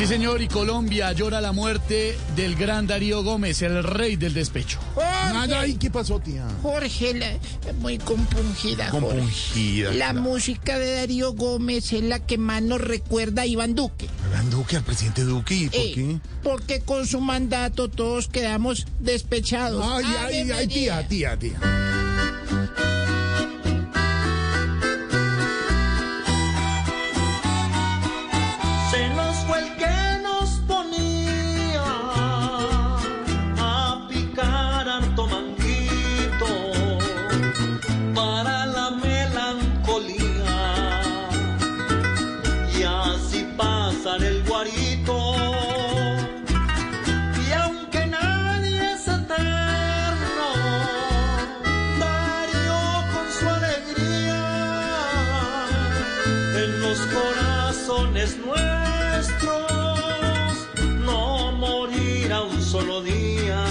Sí, señor, y Colombia llora la muerte del gran Darío Gómez, el rey del despecho. Nada, ¿y qué pasó, tía? Jorge, la- muy compungida. Jorge. Compungida. La música de Darío Gómez es la que más nos recuerda a Iván Duque. Iván Duque, al presidente Duque, ¿y por Eh, qué? Porque con su mandato todos quedamos despechados. Ay, ay, ay, tía, tía, tía. Guarito. Y aunque nadie es eterno, Darío con su alegría en los corazones nuestros no morirá un solo día.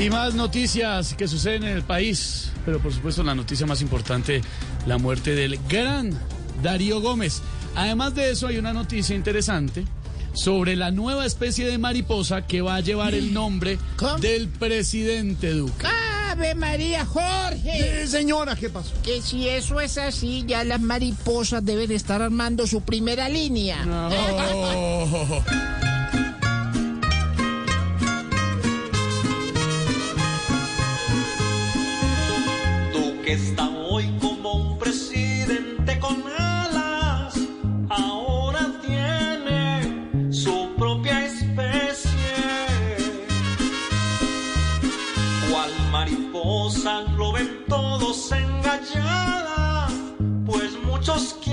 Y más noticias que suceden en el país, pero por supuesto la noticia más importante, la muerte del gran Darío Gómez. Además de eso hay una noticia interesante sobre la nueva especie de mariposa que va a llevar el nombre ¿Cómo? del presidente Duque. Ave María, Jorge. Eh, señora, ¿qué pasó? Que si eso es así, ya las mariposas deben estar armando su primera línea. No. está hoy como un presidente con alas, ahora tiene su propia especie. Cual mariposa lo ven todos engallada, pues muchos quieren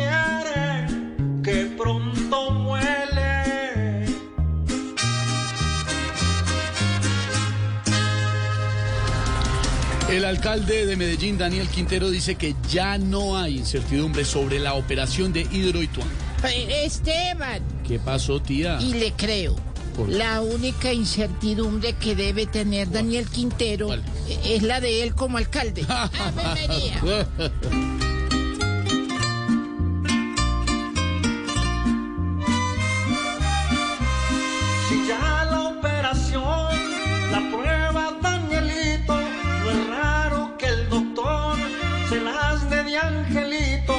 El alcalde de Medellín, Daniel Quintero, dice que ya no hay incertidumbre sobre la operación de Hidroituán. Eh, Esteban, ¿Qué pasó, tía? y le creo. La única incertidumbre que debe tener Daniel Quintero ¿Cuál? es la de él como alcalde. Ave María. angelito,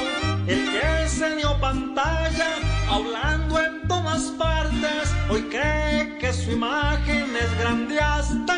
el que se dio pantalla hablando en todas partes, hoy cree que su imagen es grande en